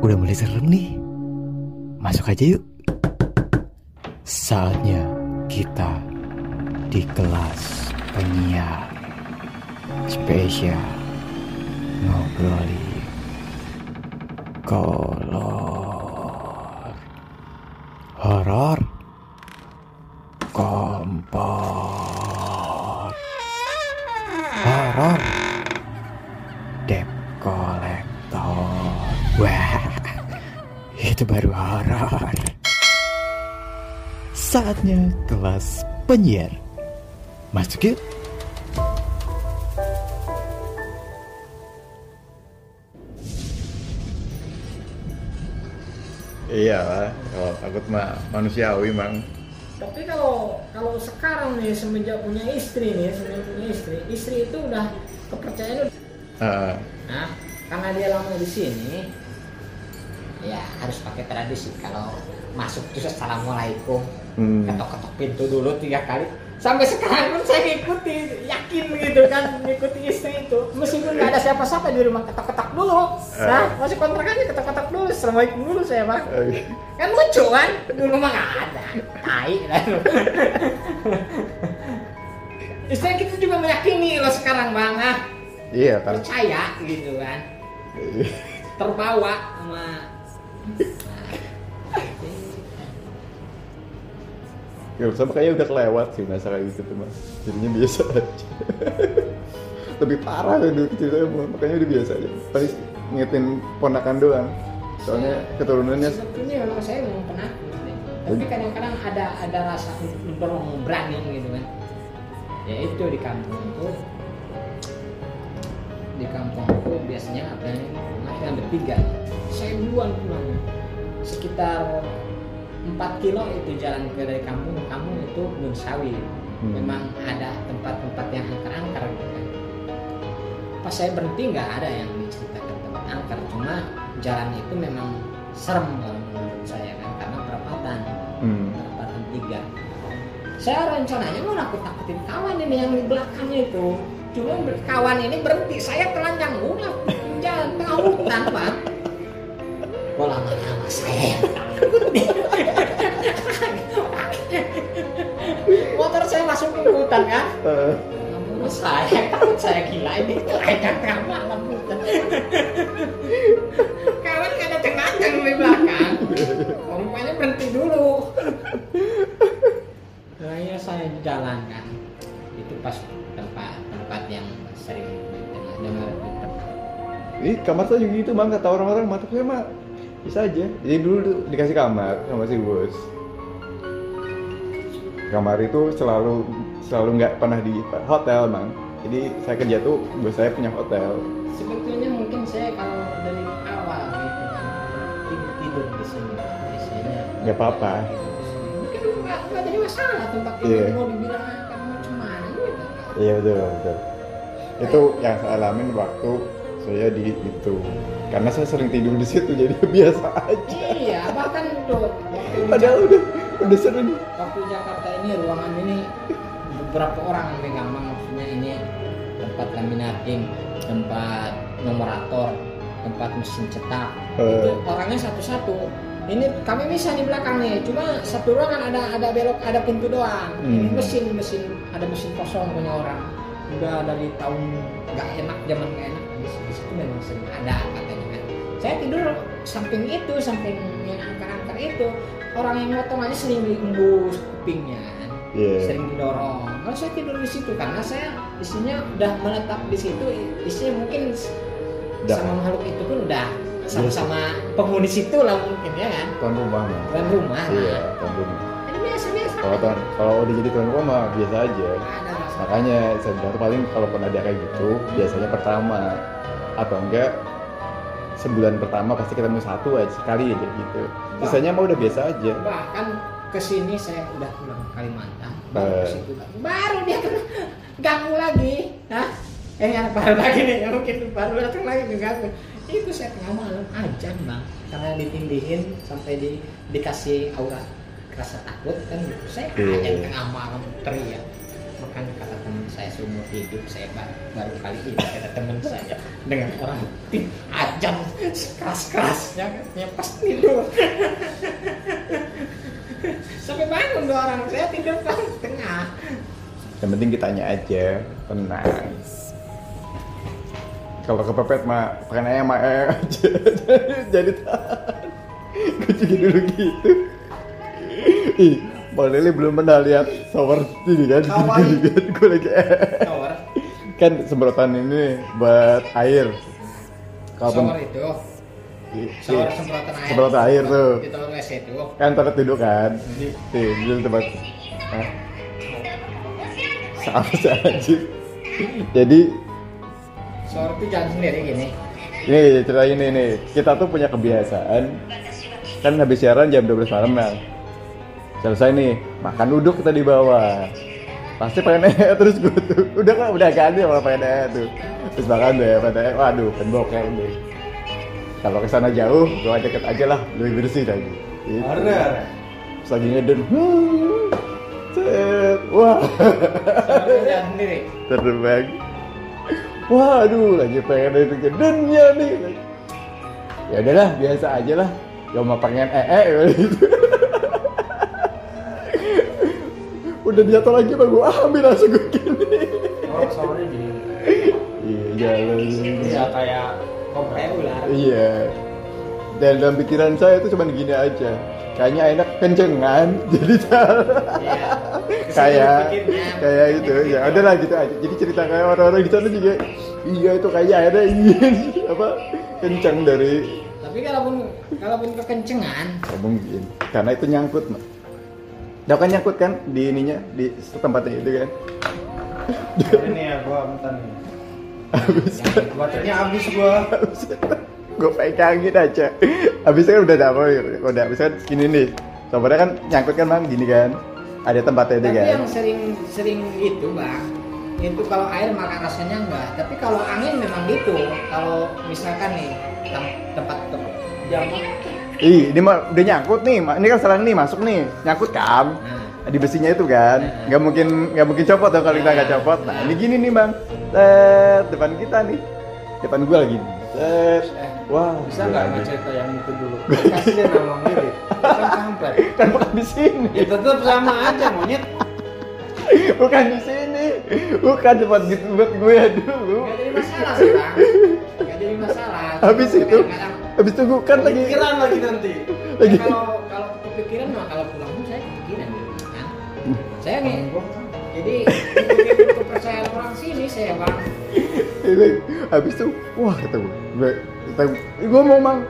Udah mulai serem nih. Masuk aja yuk. Saatnya kita di kelas penyiar spesial ngobrolin kolor horor kompor horor debt collector wah itu baru horor. Saatnya kelas penyiar. Masuk yuk. Iya lah, kalau takut mah manusiawi mang. Tapi kalau kalau sekarang nih semenjak punya istri nih, semenjak punya istri, istri itu udah kepercayaan udah- Ah, Nah, karena dia lama di sini, ya harus pakai tradisi. Kalau masuk terus assalamualaikum, Hmm. ketok-ketok pintu dulu tiga kali. Sampai sekarang pun saya ngikuti, yakin gitu kan, ngikuti istri itu. Meskipun nggak ada siapa-siapa di rumah, ketok-ketok dulu. Nah, masih kontrakannya ketok-ketok dulu, assalamualaikum dulu saya bang. Eh, Kan lucu kan, dulu mah nggak ada, tai lah lu. Istri kita juga meyakini loh sekarang bang, ah iya kan. percaya gitu kan, terbawa sama Ya, sama kayaknya udah kelewat sih masa kayak gitu tuh mas. Jadinya biasa aja. Lebih parah kan dulu ceritanya makanya udah biasa aja. Pasti ngingetin ponakan doang. Soalnya keturunannya sebetulnya memang saya memang penakut tapi kadang-kadang ada ada rasa berani gitu kan ya itu di kampung tuh di kampung tuh biasanya apa ya rumahnya ada tiga saya duluan pulangnya. Sekitar 4 kilo itu jalan ke dari kampung. Kampung itu Nun Sawi. Hmm. memang ada tempat-tempat yang angker-angker gitu kan. Pas saya berhenti nggak ada yang diceritakan tempat angker. Cuma jalan itu memang serem kalau menurut saya kan karena perapatan hmm. perapatan tiga. Saya rencananya mau nakut nakutin kawan ini yang di belakangnya itu cuma kawan ini berhenti. Saya telanjang ulah jalan tengah hutan pak kok lama-lama saya. Yang takut nih motor saya masuk ke hutan kan Eh, Namun saya takut saya gila. Ini telanjang tengah malam hutan. Kawan gak ada telanjang di belakang. Rupanya berhenti dulu. Akhirnya saya jalan kan itu pas Ih, kamar saya juga gitu bang, kata orang-orang mata saya mah bisa aja. Jadi dulu dikasih kamar sama si bos. Kamar itu selalu selalu nggak pernah di hotel bang. Jadi saya kerja tuh bos saya punya hotel. sebetulnya mungkin saya kalau dari awal gitu tidur tidur di sini biasanya Nggak apa-apa. mungkin nggak nggak jadi masalah tempat tidur mau dibilang kamu macam mana gitu Iya betul betul. Itu yang saya alamin waktu saya di itu. Karena saya sering tidur di situ jadi biasa aja. Iya bahkan tuh padahal udah udah sering. Waktu Jakarta ini ruangan ini beberapa orang yang pegang maksudnya ini tempat laminating tempat numerator tempat mesin cetak. Uh. itu orangnya satu-satu. Ini kami bisa di belakang nih cuma satu ruangan ada ada belok ada pintu doang. Hmm. ini mesin mesin ada mesin kosong punya orang. Udah dari tahun nggak enak zaman nggak enak memang sering ada katanya kan saya tidur samping itu samping yang angker-angker itu orang yang motong aja sering diembus kupingnya Iya. sering didorong kalau saya tidur di situ karena saya isinya udah menetap di situ isinya mungkin Udah. sama makhluk itu pun udah sama-sama penghuni situ lah mungkin ya kan Tuan rumah mah. tuan rumah Iya, tuan rumah. ini biasa biasa Kalau tuan kalau udah jadi tuan rumah mah biasa aja. ada rasa Makanya saya bilang paling kalau pernah ada kayak gitu biasanya pertama atau enggak sebulan pertama pasti ketemu satu aja sekali aja gitu. Sisanya mah udah biasa aja. bahkan ke sini saya udah pulang ke Kalimantan baru baru dia kena ganggu lagi Hah? eh yang baru lagi nih mungkin baru datang lagi ngeganggu itu saya tengah malam ajan bang karena ditindihin sampai di, dikasih aura rasa takut kan gitu saya Iya. ajan tengah malam teriak makanya kata teman saya seumur hidup saya ba- baru kali ini kata teman saya dengan orang ajam keras kerasnya katanya pas tidur. Sampai bangun dua orang saya tidur pas tengah. Yang penting kitanya aja tenang. Kalau kepepet mah pakai mah eh jadi tahan gue juga dulu gitu Bang Lili belum pernah lihat shower ini kan? Kan gue lagi eh shower. Kan semprotan ini buat air. Kalau shower itu. Shower semprotan air. semprotan air tuh. Di toilet WC itu. Kan tempat tidur kan? Nih, di tempat. Hah? sama saja jadi shower itu jangan sendiri gini. Ini cerita ini nih. Kita tuh punya kebiasaan. Kan habis siaran jam 12 malam nah selesai nih makan duduk kita di bawah. Pasti pengen eh terus gue tuh. Udah kan udah ganti pengen eh tuh. Terus makan deh pengen eh waduh pengen boker deh kalau ke sana jauh gue deket aja lah lebih bersih lagi. Gitu. Bener. Terus lagi ngeden hmm, set, wah. Terbang waduh lagi pengen itu gedennya nih. Ya udahlah biasa aja lah. Gak mau pengen ee -e, gitu udah jatuh lagi bang gue ambil langsung gue gini. Oh, soalnya gini. iya jalan. Iya kayak kayak ular iya. Dan dalam pikiran saya itu cuma gini aja. Kayaknya enak kencengan jadi jalan Iya. kayak Pikirnya. kayak itu ya. Udahlah gitu aja. Jadi cerita kayak orang-orang di sana juga iya itu kayak ada ingin apa? Kencang dari tapi kalaupun kalaupun kekencengan. Oh, mungkin. Karena itu nyangkut Mak. Dah kan nyangkut kan di ininya di tempatnya itu kan? Ini ya gua bentar nih. habis. Baterainya habis gua. gue pegangin aja. Habisnya kan udah dapet udah habis kan gini nih. Soalnya kan nyangkut kan bang gini kan? Ada tempatnya itu tapi kan? yang sering sering itu bang itu kalau air maka rasanya enggak. Tapi kalau angin memang gitu. Kalau misalkan nih tem- tempat tem- jamak Ih, ini mah udah nyangkut nih. Ini kan sekarang nih masuk nih, nyangkut kan? Di besinya itu kan, Nah. nggak mungkin nggak mungkin copot dong kalau kita nggak copot. Nah, ini gini nih bang, Set, depan kita nih, depan gua lagi. Set. Eh, Wah, Bisa gua nggak lagi. cerita yang itu dulu? Kasih dia nama mirip. Kan kampret. Kan bukan di sini, Ya tetap sama aja monyet. bukan di sini, bukan tempat gitu buat gue dulu. nggak jadi masalah sih bang nggak jadi masalah Habis itu, kadang-kadang, habis itu gua kan lagi, Pikiran lagi nanti. lagi. ya kalau kalau kepikiran mah kalau pulang pun saya kepikiran gitu kan. Saya nih jadi kepercayaan orang sini saya bang. Ini, habis itu, wah kata gue, gue, kata gue, gue mau mang,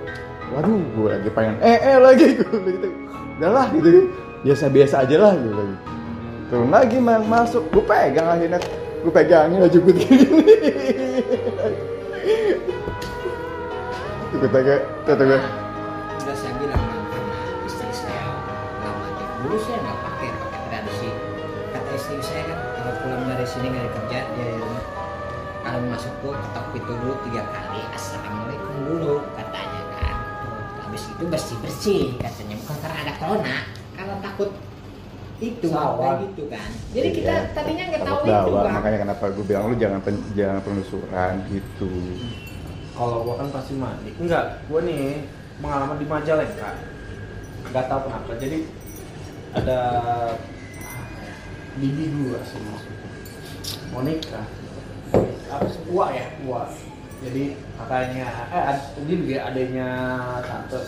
waduh, gue lagi pengen, eh, eh lagi, gue gitu, udahlah gitu, biasa-biasa aja lah gitu lagi. Turun lagi mang, masuk, gue pegang akhirnya, gue pegangin aja gue gini. Gue kata kata gue, udah saya bilang karena istri saya lama aja dulu saya nggak pakai pakai tradisi. Kata istri saya kan kalau pulang dari sini nggak kerja dia di rumah. Kalau masuk tuh ketok pintu dulu tiga kali assalamualaikum dulu katanya kan. Habis itu bersih bersih katanya. Bukan karena ada corona kalau takut itu kayak gitu kan. Jadi kita Iya, tadinya nggak tahu itu bang. Makanya kenapa gue bilang lu jangan pen, jangan penelusuran gitu. Kalau gua kan pasti mandi. Enggak, gua nih pengalaman di Majalengka. Enggak tahu kenapa. Jadi ada bibi gua sih maksudnya. Monica. Apa sih? Ya, Ua. Jadi kakaknya eh ad, jadi dia adanya tante.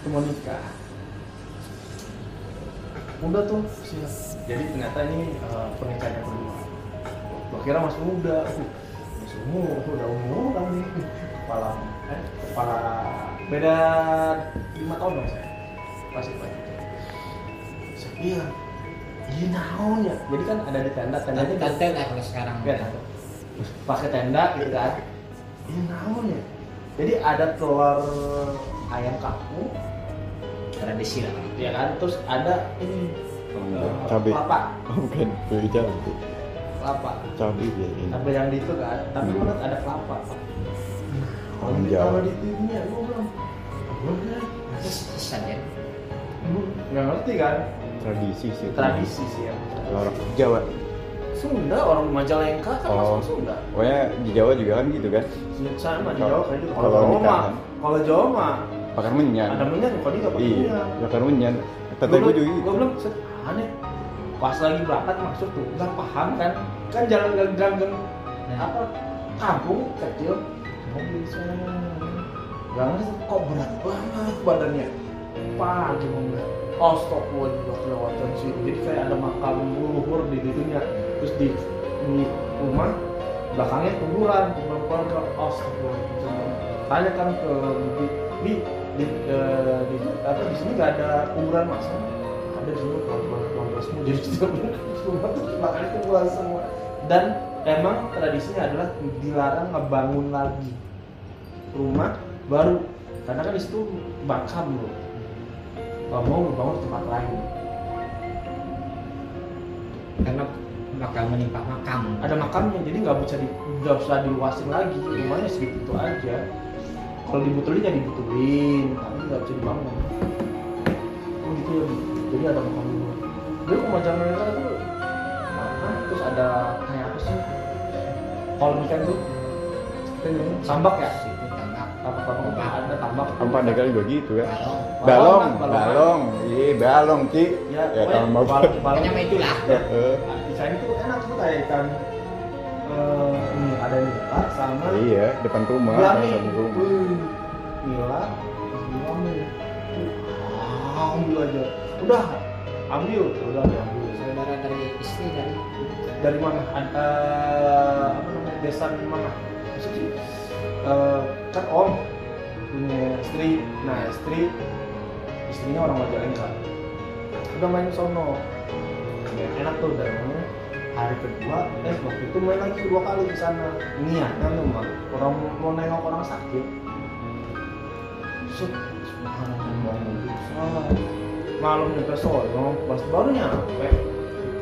Itu Monica. Udah tuh siap. Jadi ternyata ini eh, pernikahannya kedua. Gua kira masih muda. Uh, masih umur, udah umur. Kepala eh kepala beda lima tahun dong saya. Pasti banyak. Saya bilang, iya naon ya. Jadi kan ada di tenda, tendanya tante lah kalau sekarang Ya, tante. pakai tenda gitu kan. Iya naon ya. Jadi ada telur ayam kampung, tradisi lah ya kan. Terus ada ini eh, Cabai. kelapa, Oh, bukan, beli cabai, kelapa. cabai dia ini. Tapi yang di itu kan, tapi Hmm. menurut ada kelapa. Kalau Orang di Jawa. di TV-nya, gue bilang, terus aja "Lu nggak ngerti kan? tradisi sih. tradisi sih ya orang Jawa. Sunda orang Majalengka kan Oh. masuk Sunda Pokoknya di Jawa juga kan gitu kan. sama di Jawa kayak gitu kalau Jawa mah kalau Jawa mah Bakar menyan. ada menyan kalau dia pakai Iya, menyan bakar menyan. Tante gue juga gitu. gue bilang "Set, aneh pas lagi berangkat masuk tuh nggak paham kan kan jalan gang gang apa kampung kecil sana nggak ngerti kok berat banget badannya. Pagi mobil oh stop gue juga sih. Jadi kayak ada makam leluhur di dirinya terus di, di rumah belakangnya kuburan kuburan keluarga. Oh stop tanya kan ke di di di, apa di sini nggak ada kuburan masa ada di sini keluarga keluarga semua. Jadi setiap rumah tuh makanya kuburan semua. Dan emang tradisinya adalah dilarang ngebangun lagi rumah baru karena kan di situ makam loh. Kalau mau ngebangun di tempat lain. Karena bakal menimpa makam. Ada makamnya jadi nggak bisa di nggak usah diluasin lagi. Rumahnya segitu aja. Kalau dibetulin ya dibetulin tapi nggak bisa dibangun. Oh gitu ya jadi ada makam dulu. Ke macam mereka itu terus ada kayak apa sih? Kalau ikan tuh tambak ya Apa ada kali begitu ya? balong Balong, Balong, balong. Iya, balong, Ci. ya, Ya, pokoknya tambak. balong balong pokoknya mah itulah Heeh. desain itu enak tuh kayak ikan eh, ini ada nila sama Iya, depan rumah, depan rumah. Nila. Ah, ambil aja. Udah, ambil. Udah diambil. saudara dari istri dari Dari mana? Ada apa namanya? Desa mana? Maksud sih? Kan om punya istri. Nah, istri istrinya orang Majalengka. Udah main sono. Ya, enak tuh mana? Hari kedua, eh waktu itu main lagi dua kali di sana. Niatnya tuh mah orang mau nengok orang sakit. Set, subhanallah, bisa. Malam nyampe sono, pas baru nyampe,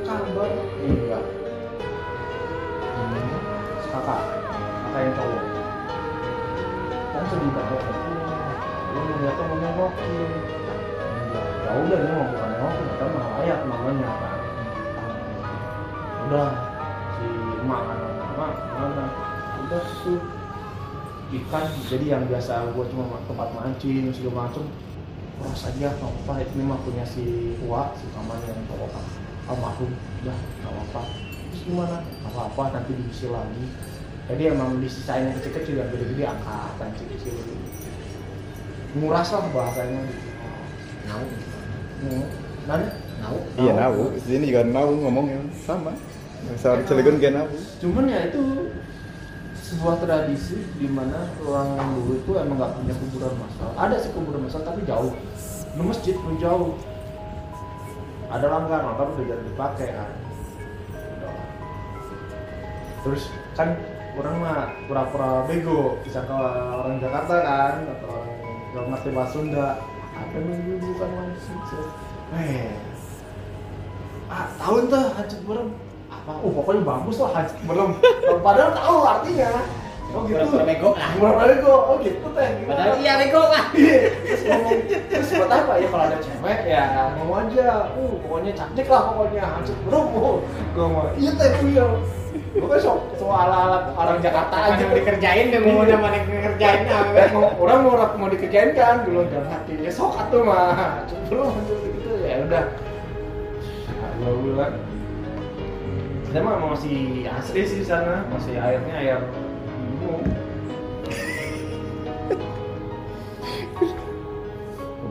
kabar iya. Hmm, kakak, kakak yang cowok. Kan sedih banget. Lu mau lihat mau nengokin. Ya udah ini mau bukan nengokin, kita mah layak namanya kan. Udah, si emak emak mana? Udah su. Ikan jadi yang biasa gue cuma tempat mancing segala macem. Cross aja nggak apa itu memang punya si Tua si pamannya yang cowok almarhum. Udah nggak apa terus gimana? Nggak apa nanti diisi lagi jadi emang disisain yang kecil-kecil yang gede-gede angkat yang kecil-kecil nguras lah bahasanya gitu nau Hmm. nau Iya, nahu. Sini juga nahu ngomongnya sama. Bahasa Cilegon kayak nahu. cuman ya itu sebuah tradisi di mana orang dulu itu emang nggak punya kuburan massal ada sih kuburan massal tapi jauh di masjid pun jauh ada langgar langgar udah jarang dipakai kan Udah. terus kan orang mah pura-pura bego. Disangka orang Jakarta kan atau orang nggak ngerti bahasa Sunda apa yang bukan manusia eh ah tahun tuh hancur berem apa? Oh pokoknya bagus lah hancur berem padahal tahu artinya. Oh gitu. Pura-pura bego lah. pura-pura bego. Oh gitu teh. Padahal iya bego lah. Iya, terus ngomong terus buat apa? Ya kalau ada cewek ya ngomong aja. Uh pokoknya cantik lah pokoknya hancur berem oh gue ngomong iya teh iya gue kan sok soal ala orang Jakarta aja. aja dikerjain deh mau udah mana kerjain Eh, mau orang mau mau dikerjain kan? Dulu dalam hati ya sok atuh mah belum hancur gitu ya udah. Gue bilang kita mah masih asli sih di sana masih airnya air minum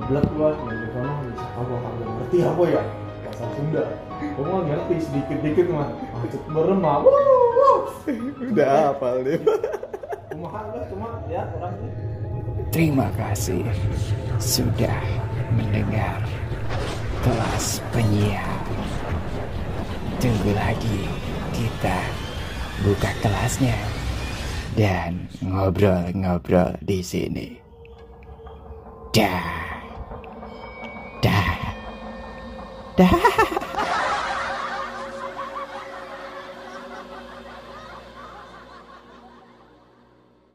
Keblak gua di sana bisa apa kagak ngerti apa ya? Bahasa Sunda. Gua ngerti sedikit-dikit mah macet berem mah wuh Udah hafal orang Terima kasih sudah mendengar kelas penyiar. Tunggu lagi kita buka kelasnya dan ngobrol-ngobrol di sini. Dah. Dah. Dah.